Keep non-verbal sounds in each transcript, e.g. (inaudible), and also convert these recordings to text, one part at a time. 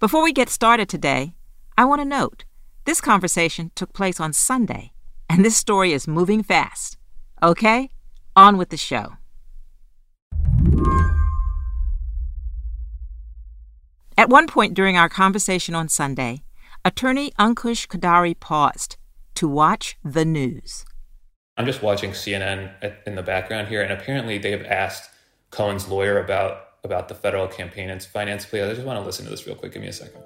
Before we get started today, I want to note this conversation took place on Sunday, and this story is moving fast. Okay, on with the show. At one point during our conversation on Sunday, attorney Ankush Khardori paused to watch the news. I'm just watching CNN in the background here, and apparently they have asked Cohen's lawyer about about the federal campaign and finance plea. I just want to listen to this real quick. Give me a second.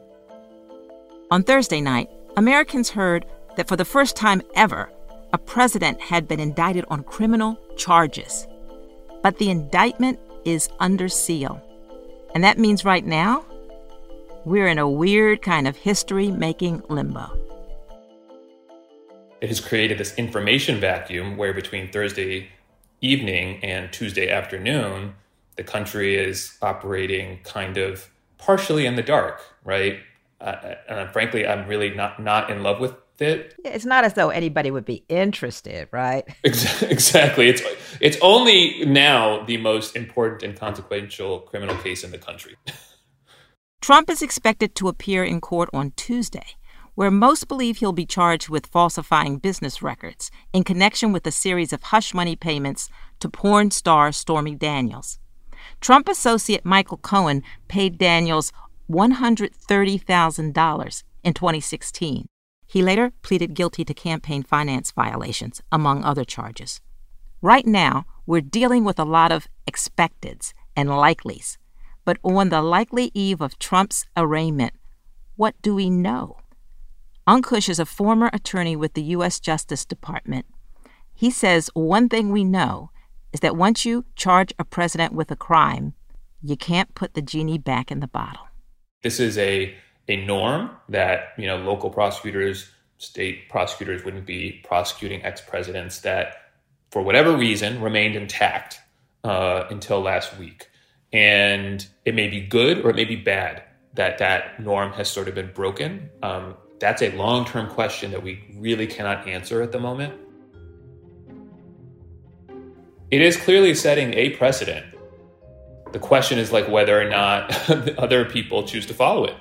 On Thursday night, Americans heard that for the first time ever, a president had been indicted on criminal charges. But the indictment is under seal. And that means right now, we're in a weird kind of history making limbo. It has created this information vacuum where between Thursday evening and Tuesday afternoon, the country is operating kind of partially in the dark, right? Uh, and frankly, I'm really not not in love with it. It's not as though anybody would be interested, right? (laughs) Exactly. It's it's only now the most important and consequential criminal case in the country. (laughs) Trump is expected to appear in court on Tuesday, where most believe he'll be charged with falsifying business records in connection with a series of hush money payments to porn star Stormy Daniels. Trump associate Michael Cohen paid Daniels $130,000 in 2016. He later pleaded guilty to campaign finance violations, among other charges. Right now, we're dealing with a lot of expecteds and likelies but on the likely eve of Trump's arraignment, what do we know? Ankush is a former attorney with the U.S. Justice Department. He says one thing we know is that once you charge a president with a crime, you can't put the genie back in the bottle. This is a, a norm that you know local prosecutors, state prosecutors wouldn't be prosecuting ex presidents that, for whatever reason, remained intact uh, until last week. And it may be good or it may be bad that that norm has sort of been broken. Um, that's a long term question that we really cannot answer at the moment. It is clearly setting a precedent. The question is like whether or not (laughs) other people choose to follow it.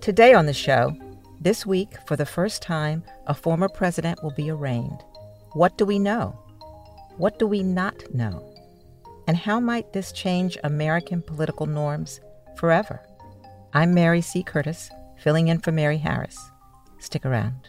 Today on the show, this week, for the first time, a former president will be arraigned. What do we know? What do we not know? And how might this change American political norms forever? I'm Mary C. Curtis, filling in for Mary Harris. Stick around.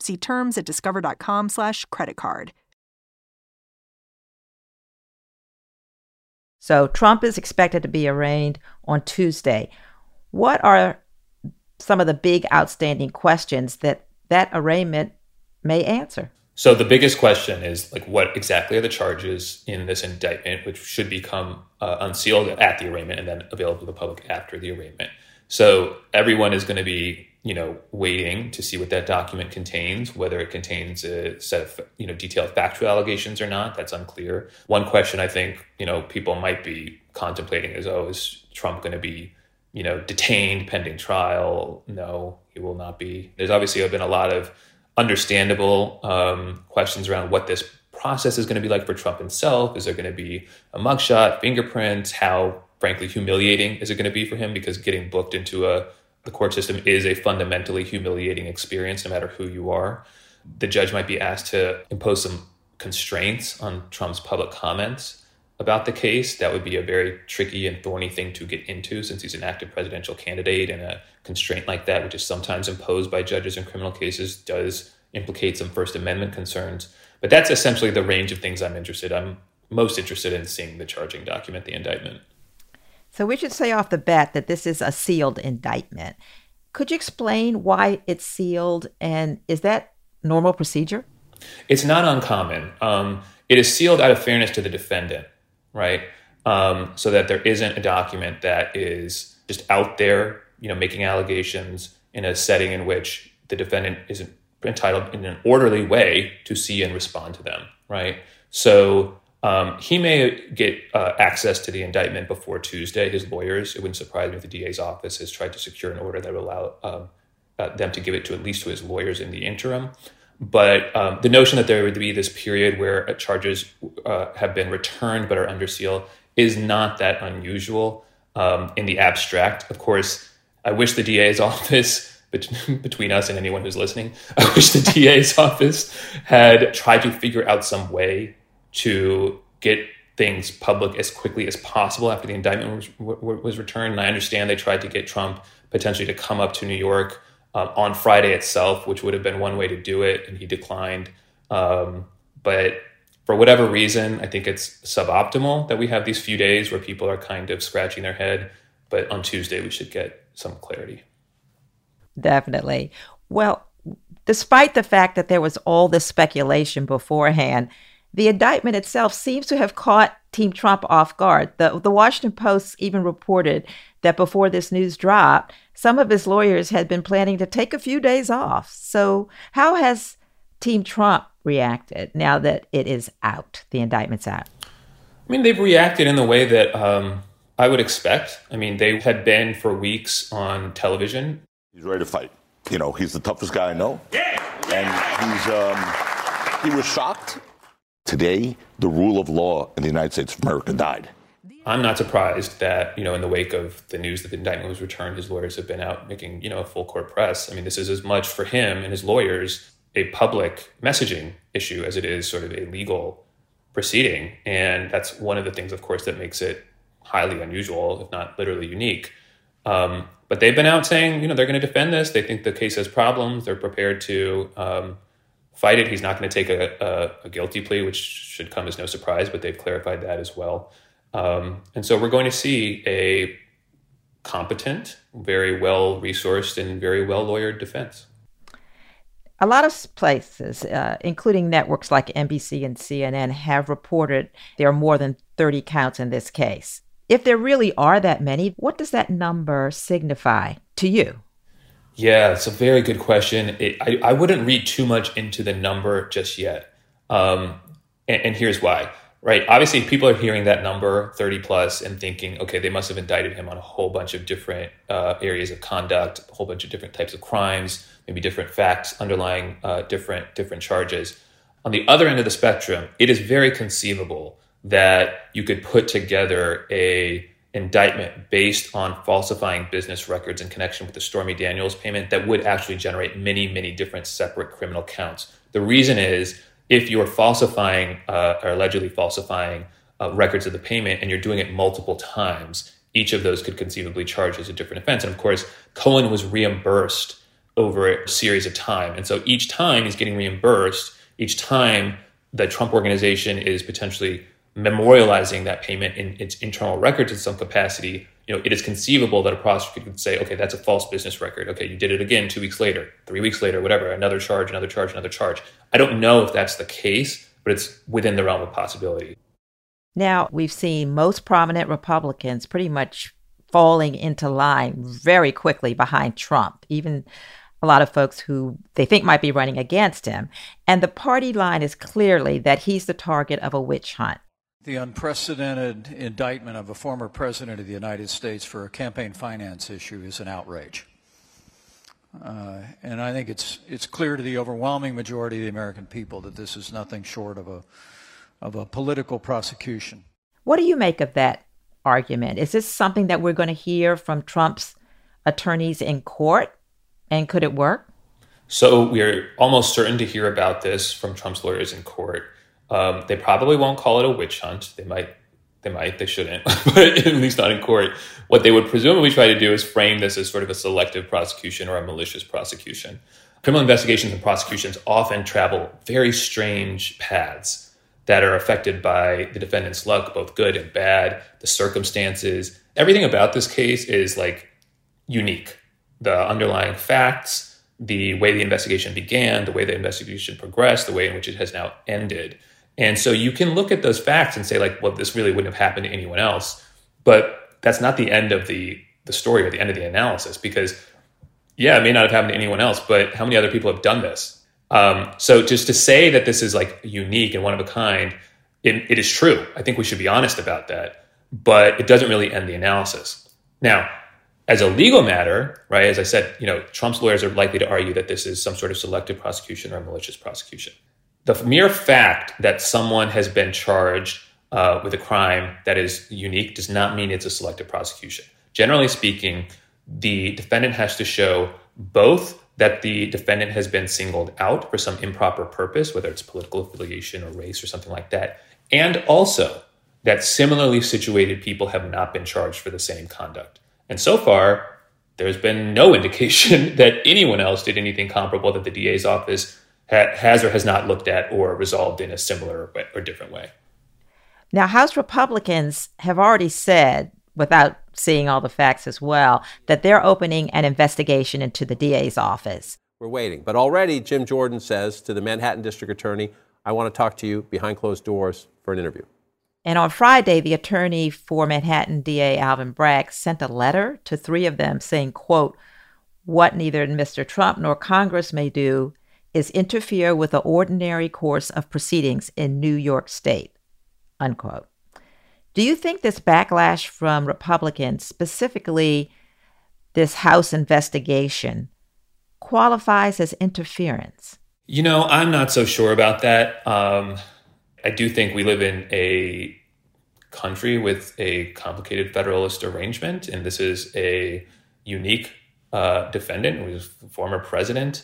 See terms at discover.com/slash credit card. So Trump is expected to be arraigned on Tuesday. What are some of the big outstanding questions that that arraignment may answer? So the biggest question is like, what exactly are the charges in this indictment, which should become uh, unsealed at the arraignment and then available to the public after the arraignment. So everyone is going to be, you know, waiting to see what that document contains, whether it contains a set of, you know, detailed factual allegations or not. That's unclear. One question I think, you know, people might be contemplating is, oh, is Trump going to be, you know, detained pending trial? No, he will not be. There's obviously been a lot of understandable um, questions around what this process is going to be like for Trump himself. Is there going to be a mugshot, fingerprints? How, frankly, humiliating is it going to be for him? Because getting booked into a the court system is a fundamentally humiliating experience, no matter who you are. The judge might be asked to impose some constraints on Trump's public comments about the case. That would be a very tricky and thorny thing to get into since he's an active presidential candidate. And a constraint like that, which is sometimes imposed by judges in criminal cases, does implicate some First Amendment concerns. But that's essentially the range of things I'm interested. I'm most interested in seeing the charging document, the indictment. So we should say off the bat that this is a sealed indictment. Could you explain why it's sealed and is that normal procedure? It's not uncommon. Um, it is sealed out of fairness to the defendant, right? Um, so that there isn't a document that is just out there, you know, making allegations in a setting in which the defendant isn't entitled in an orderly way to see and respond to them, right? So um, he may get uh, access to the indictment before Tuesday. His lawyers, it wouldn't surprise me if the DA's office has tried to secure an order that would allow um, uh, them to give it to at least to his lawyers in the interim. But um, the notion that there would be this period where uh, charges uh, have been returned but are under seal is not that unusual um, in the abstract. Of course, I wish the DA's (laughs) office, between us and anyone who's listening, I wish the DA's (laughs) office had tried to figure out some way to get things public as quickly as possible after the indictment was, was returned. And I understand they tried to get Trump potentially to come up to New York um, on Friday itself, which would have been one way to do it, and he declined. Um, but for whatever reason, I think it's suboptimal that we have these few days where people are kind of scratching their head. But on Tuesday, we should get some clarity. Definitely. Well, despite the fact that there was all this speculation beforehand, the indictment itself seems to have caught Team Trump off guard. The, the Washington Post even reported that before this news dropped, some of his lawyers had been planning to take a few days off. So, how has Team Trump reacted now that it is out, the indictment's out? I mean, they've reacted in the way that um, I would expect. I mean, they had been for weeks on television. He's ready to fight. You know, he's the toughest guy I know. Yeah. And he's um, he was shocked. Today, the rule of law in the United States of America died. I'm not surprised that, you know, in the wake of the news that the indictment was returned, his lawyers have been out making, you know, a full court press. I mean, this is as much for him and his lawyers a public messaging issue as it is sort of a legal proceeding. And that's one of the things, of course, that makes it highly unusual, if not literally unique. Um, but they've been out saying, you know, they're going to defend this. They think the case has problems. They're prepared to um, fight it. He's not going to take a, a, a, guilty plea, which should come as no surprise, but they've clarified that as well. Um, and so we're going to see a competent, very well resourced, and very well lawyered defense. A lot of places, uh, including networks like NBC and CNN, have reported there are more than 30 counts in this case. If there really are that many, what does that number signify to you? Yeah, it's a very good question. It, I, I wouldn't read too much into the number just yet. Um, and, and here's why right? Obviously, people are hearing that number, 30 plus, and thinking, okay, they must have indicted him on a whole bunch of different uh, areas of conduct, a whole bunch of different types of crimes, maybe different facts underlying uh, different different charges. On the other end of the spectrum, it is very conceivable that you could put together a indictment based on falsifying business records in connection with the Stormy Daniels payment that would actually generate many, many different separate criminal counts. The reason is if you're falsifying uh, or allegedly falsifying uh, records of the payment and you're doing it multiple times, each of those could conceivably charge as a different offense. And of course, Cohen was reimbursed over a series of time. And so each time he's getting reimbursed, each time the Trump organization is potentially memorializing that payment in its internal records in some capacity, you know, it is conceivable that a prosecutor could say, okay, that's a false business record. Okay, you did it again two weeks later, three weeks later, whatever, another charge, another charge, another charge. I don't know if that's the case, but it's within the realm of possibility. Now, we've seen most prominent Republicans pretty much falling into line very quickly behind Trump, even a lot of folks who they think might be running against him. And the party line is clearly that he's the target of a witch hunt. The unprecedented indictment of a former president of the United States for a campaign finance issue is an outrage. Uh, and I think it's, it's clear to the overwhelming majority of the American people that this is nothing short of a, of a political prosecution. What do you make of that argument? Is this something that we're going to hear from Trump's attorneys in court? And could it work? So we're almost certain to hear about this from Trump's lawyers in court. Um, they probably won't call it a witch hunt. They might, they might, they shouldn't, (laughs) but at least not in court. What they would presumably try to do is frame this as sort of a selective prosecution or a malicious prosecution. Criminal investigations and prosecutions often travel very strange paths that are affected by the defendant's luck, both good and bad, the circumstances. Everything about this case is like unique. The underlying facts, the way the investigation began, the way the investigation progressed, the way in which it has now ended And so you can look at those facts and say, like, well, this really wouldn't have happened to anyone else. But that's not the end of the the story or the end of the analysis because yeah, it may not have happened to anyone else, but how many other people have done this? Um, so just to say that this is like unique and one of a kind, it, it is true. I think we should be honest about that, but it doesn't really end the analysis. Now, as a legal matter, right, as I said, you know, Trump's lawyers are likely to argue that this is some sort of selective prosecution or malicious prosecution. The mere fact that someone has been charged uh, with a crime that is unique does not mean it's a selective prosecution. Generally speaking, the defendant has to show both that the defendant has been singled out for some improper purpose, whether it's political affiliation or race or something like that, and also that similarly situated people have not been charged for the same conduct. And so far, there's been no (laughs) indication that anyone else did anything comparable that the DA's office ha- has or has not looked at or resolved in a similar or different way. Now, House Republicans have already said without seeing all the facts as well, that they're opening an investigation into the DA's office. We're waiting. But already, Jim Jordan says to the Manhattan District Attorney, I want to talk to you behind closed doors for an interview. And on Friday, the attorney for Manhattan DA Alvin Bragg sent a letter to three of them saying, quote, what neither Mr. Trump nor Congress may do is interfere with the ordinary course of proceedings in New York State, unquote. Do you think this backlash from Republicans, specifically this House investigation, qualifies as interference? You know, I'm not so sure about that. Um, I do think we live in a country with a complicated federalist arrangement, and this is a unique uh, defendant who's former president.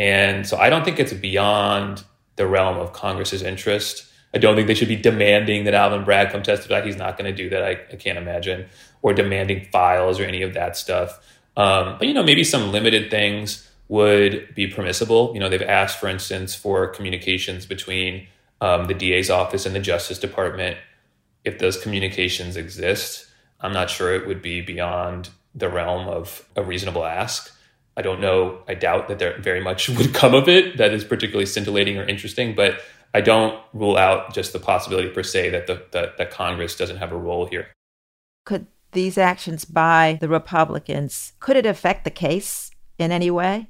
And so I don't think it's beyond the realm of Congress's interest I don't think they should be demanding that Alvin Bragg come testify. He's not going to do that. I, I, can't imagine, or demanding files or any of that stuff. Um, but you know, maybe some limited things would be permissible. You know, they've asked, for instance, for communications between um, the DA's office and the Justice Department. If those communications exist, I'm not sure it would be beyond the realm of a reasonable ask. I don't know. I doubt that there very much (laughs) would come of it that is particularly scintillating or interesting, but I don't rule out just the possibility per se that the that, that Congress doesn't have a role here. Could these actions by the Republicans could it affect the case in any way?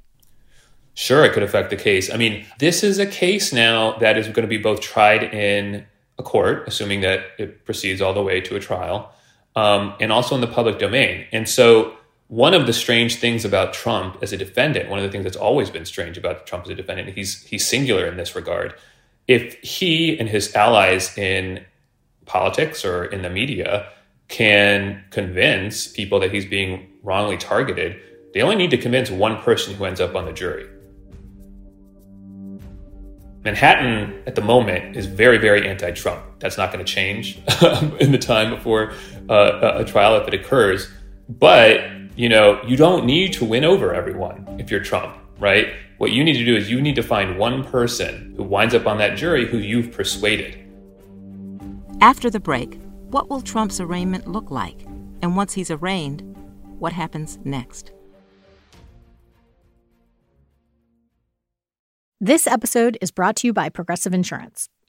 Sure, it could affect the case. I mean, this is a case now that is going to be both tried in a court, assuming that it proceeds all the way to a trial, um, and also in the public domain. And so, one of the strange things about Trump as a defendant, one of the things that's always been strange about Trump as a defendant, he's he's singular in this regard if he and his allies in politics or in the media can convince people that he's being wrongly targeted, they only need to convince one person who ends up on the jury. Manhattan at the moment is very, very anti Trump. That's not going to change (laughs) in the time before uh, a trial if it occurs. But, you know, you don't need to win over everyone if you're Trump, right? What you need to do is you need to find one person who winds up on that jury who you've persuaded. After the break, what will Trump's arraignment look like? And once he's arraigned, what happens next? This episode is brought to you by Progressive Insurance.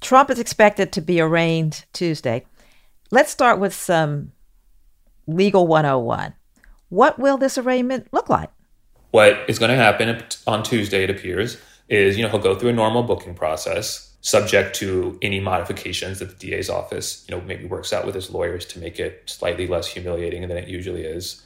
Trump is expected to be arraigned Tuesday. Let's start with some legal 101. What will this arraignment look like? What is going to happen on Tuesday, it appears, is you know he'll go through a normal booking process subject to any modifications that the DA's office, you know, maybe works out with his lawyers to make it slightly less humiliating than it usually is,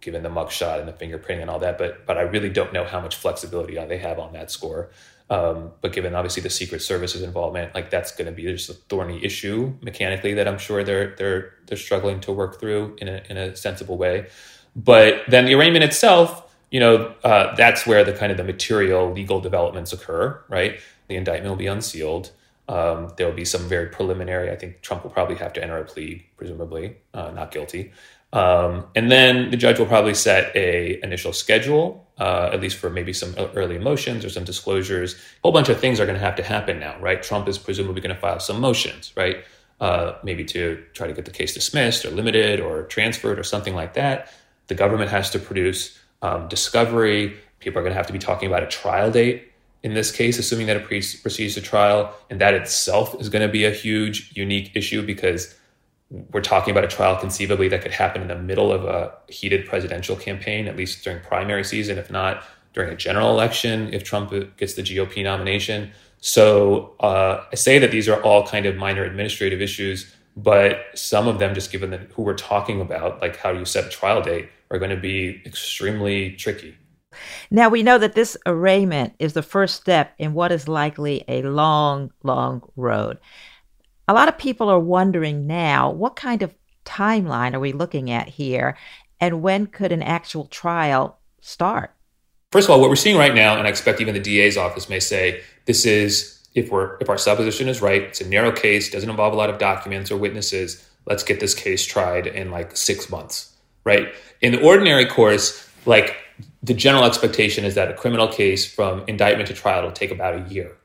given the mugshot and the fingerprinting and all that. But but I really don't know how much flexibility they have on that score. Um, but given obviously the Secret Service's involvement, like that's going to be just a thorny issue mechanically that I'm sure they're they're they're struggling to work through in a in a sensible way. But then the arraignment itself, you know, uh, that's where the kind of the material legal developments occur, right? The indictment will be unsealed. Um, there will be some very preliminary. I think Trump will probably have to enter a plea, presumably uh, not guilty. Um, and then the judge will probably set a initial schedule, uh, at least for maybe some early motions or some disclosures. A whole bunch of things are going to have to happen now, right? Trump is presumably going to file some motions, right? Uh, maybe to try to get the case dismissed or limited or transferred or something like that. The government has to produce um, discovery. People are going to have to be talking about a trial date in this case, assuming that it pre- proceeds to trial. And that itself is going to be a huge, unique issue because we're talking about a trial conceivably that could happen in the middle of a heated presidential campaign, at least during primary season, if not during a general election, if Trump gets the GOP nomination. So uh, I say that these are all kind of minor administrative issues, but some of them, just given the, who we're talking about, like how you set a trial date, are going to be extremely tricky. Now, we know that this arraignment is the first step in what is likely a long, long road. A lot of people are wondering now what kind of timeline are we looking at here, and when could an actual trial start? First of all, what we're seeing right now, and I expect even the DA's office may say, this is if we're if our supposition is right, it's a narrow case, doesn't involve a lot of documents or witnesses. Let's get this case tried in like six months, right? In the ordinary course, like the general expectation is that a criminal case from indictment to trial will take about a year,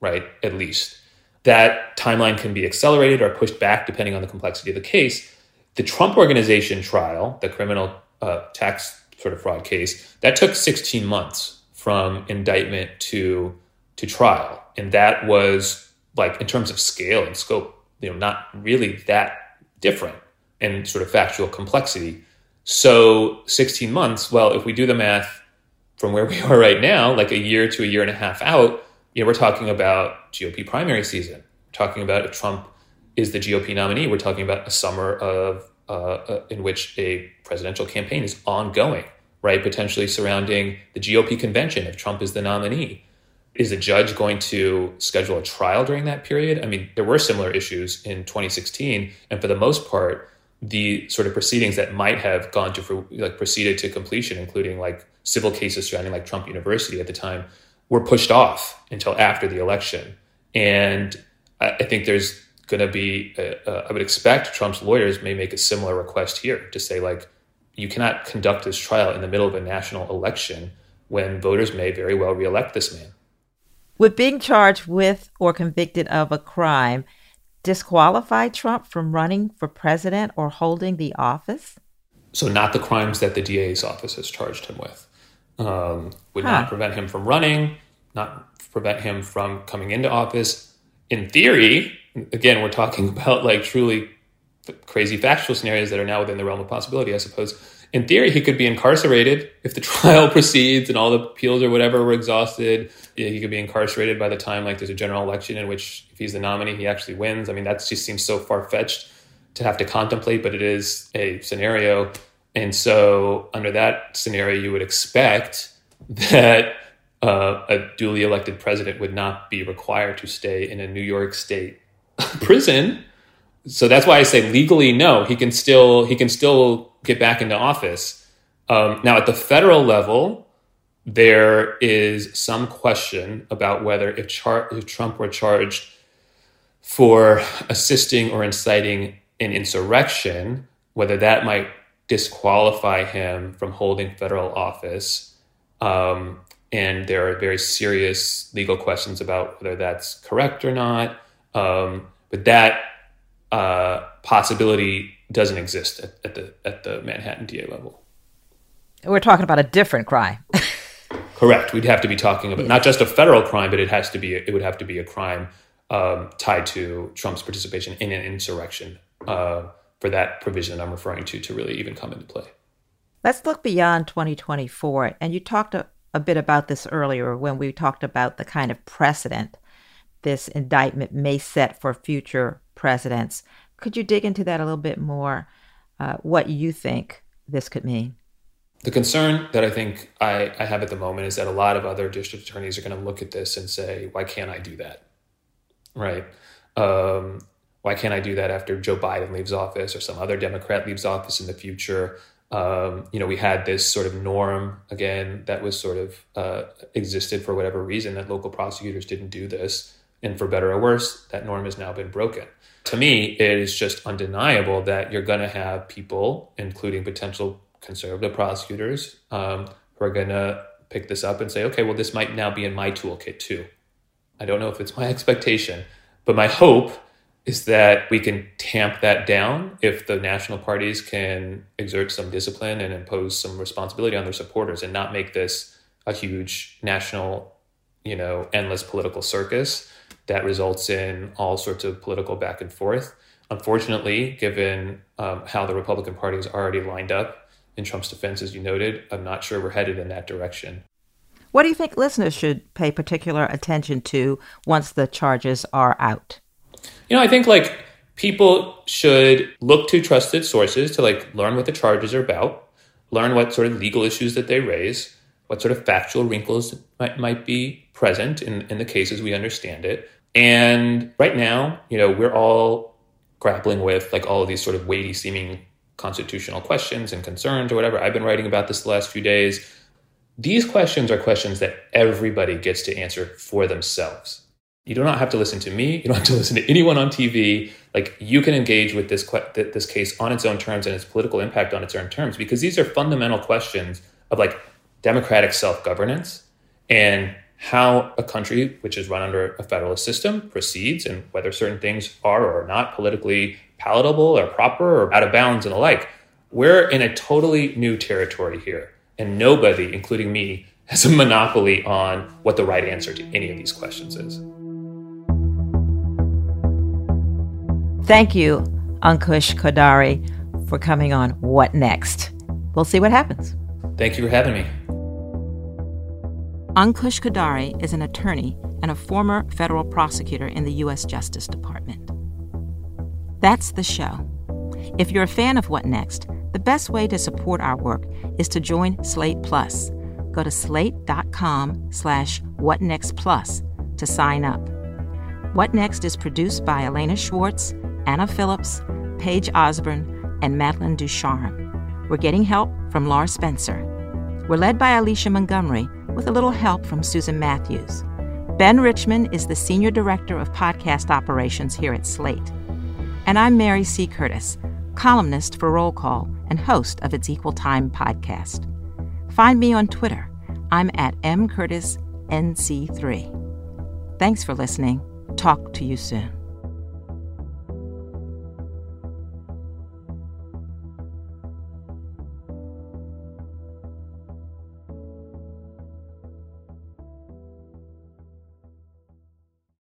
right? At least. That timeline can be accelerated or pushed back depending on the complexity of the case. The Trump Organization trial, the criminal uh, tax sort of fraud case, that took 16 months from indictment to to trial, and that was like in terms of scale and scope, you know, not really that different and sort of factual complexity. So 16 months, well, if we do the math from where we (laughs) are right now, like a year to a year and a half out, you know, we're talking about GOP primary season. We're talking about if Trump is the GOP nominee. We're talking about a summer of uh, uh, in which a presidential campaign is ongoing, right? Potentially surrounding the GOP convention if Trump is the nominee. Is a judge going to schedule a trial during that period? I mean, there were similar issues in 2016, and for the most part, the sort of proceedings that might have gone to like proceeded to completion, including like civil cases surrounding like Trump University at the time, were pushed off until after the election. And I, I think there's going to be, a, a, I would expect Trump's lawyers may make a similar request here to say like, you cannot conduct this trial in the middle of a national election when voters may very well reelect this man. Would being charged with or convicted of a crime, disqualify Trump from running for president or holding the office? So, not the crimes that the DA's office has charged him with. Um, would huh. not prevent him from running, not prevent him from coming into office. In theory, again, we're talking (laughs) about like truly crazy factual scenarios that are now within the realm of possibility, I suppose in theory, he could be incarcerated if the (laughs) trial proceeds and all the appeals or whatever were exhausted. He could be incarcerated by the time like there's a general election in which, if he's the nominee, he actually wins. I mean, that just seems so far fetched to have to contemplate, but it is a scenario. And so, under that scenario, you would expect that uh, a duly elected president would not be required to stay in a New York State (laughs) prison. So that's why I say legally, no, he can still he can still get back into office. Um, now, at the federal level, there is some question about whether if, char- if Trump were charged for assisting or inciting an insurrection, whether that might disqualify him from holding federal office. Um, and there are very serious legal questions about whether that's correct or not. Um, but that uh, possibility doesn't exist at, at, the at the Manhattan DA level. We're talking about a different crime. (laughs) Correct. We'd have to be talking about not just a federal crime, but it has to be it would have to be a crime um, tied to Trump's participation in an insurrection uh, for that provision I'm referring to to really even come into play. Let's look beyond 2024, and you talked a, a bit about this earlier when we talked about the kind of precedent this indictment may set for future presidents. Could you dig into that a little bit more? Uh, what you think this could mean? The concern that I think I, I have at the moment is that a lot of other district attorneys are going to look at this and say, why can't I do that? Right. Um, why can't I do that after Joe Biden leaves office or some other Democrat leaves office in the future? Um, you know, we had this sort of norm again that was sort of uh, existed for whatever reason that local prosecutors didn't do this. And for better or worse, that norm has now been broken. To me, it is just undeniable that you're going to have people, including potential conservative prosecutors, um, who are going to pick this up and say, okay, well, this might now be in my toolkit too. I don't know if it's my (laughs) expectation, but my hope is that we can tamp that down if the national parties can exert some discipline and impose some responsibility on their supporters and not make this a huge national, you know, endless political circus that results in all sorts of political back and forth. Unfortunately, given um, how the Republican Party is already lined up in Trump's defense, as you noted, I'm not sure we're headed in that direction. What do you think listeners should pay particular attention to once the charges are out? You know, I think like people should look to trusted sources to like learn what the charges are about, learn what sort of legal issues that they raise, what sort of factual wrinkles might, might be present in, in the cases we understand it. And right now, you know, we're all grappling with like all of these sort of weighty seeming constitutional questions and concerns or whatever. I've been writing about this the last few days. These questions are questions that everybody gets to answer for themselves. You do not have to listen to me. You don't have to listen to anyone on TV. Like you can engage with this this case on its own terms and its political impact on its own terms because these are fundamental questions of like democratic self governance and how a country which is run under a federalist system proceeds and whether certain things are or are not politically palatable or proper or out of bounds and the like. We're in a totally new territory here, and nobody, including me, has a monopoly on what the right answer to any of these questions is. Thank you, Ankush Khardori, for coming on What Next. We'll see what happens. Thank you for having me. Ankush Khardori is an attorney and a former federal prosecutor in the U.S. Justice Department. That's the show. If you're a fan of What Next, the best way to support our work is to join Slate Plus. Go to slate.com slash whatnextplus to sign up. What Next is produced by Elena Schwartz Anna Phillips, Paige Osborne, and Madeline Ducharme. We're getting help from Laura Spencer. We're led by Alicia Montgomery with a little help from Susan Matthews. Ben Richmond is the Senior Director of Podcast Operations here at Slate. And I'm Mary C. Curtis, columnist for Roll Call and host of its Equal Time podcast. Find me on Twitter. I'm at mcurtisnc3. Thanks for listening. Talk to you soon.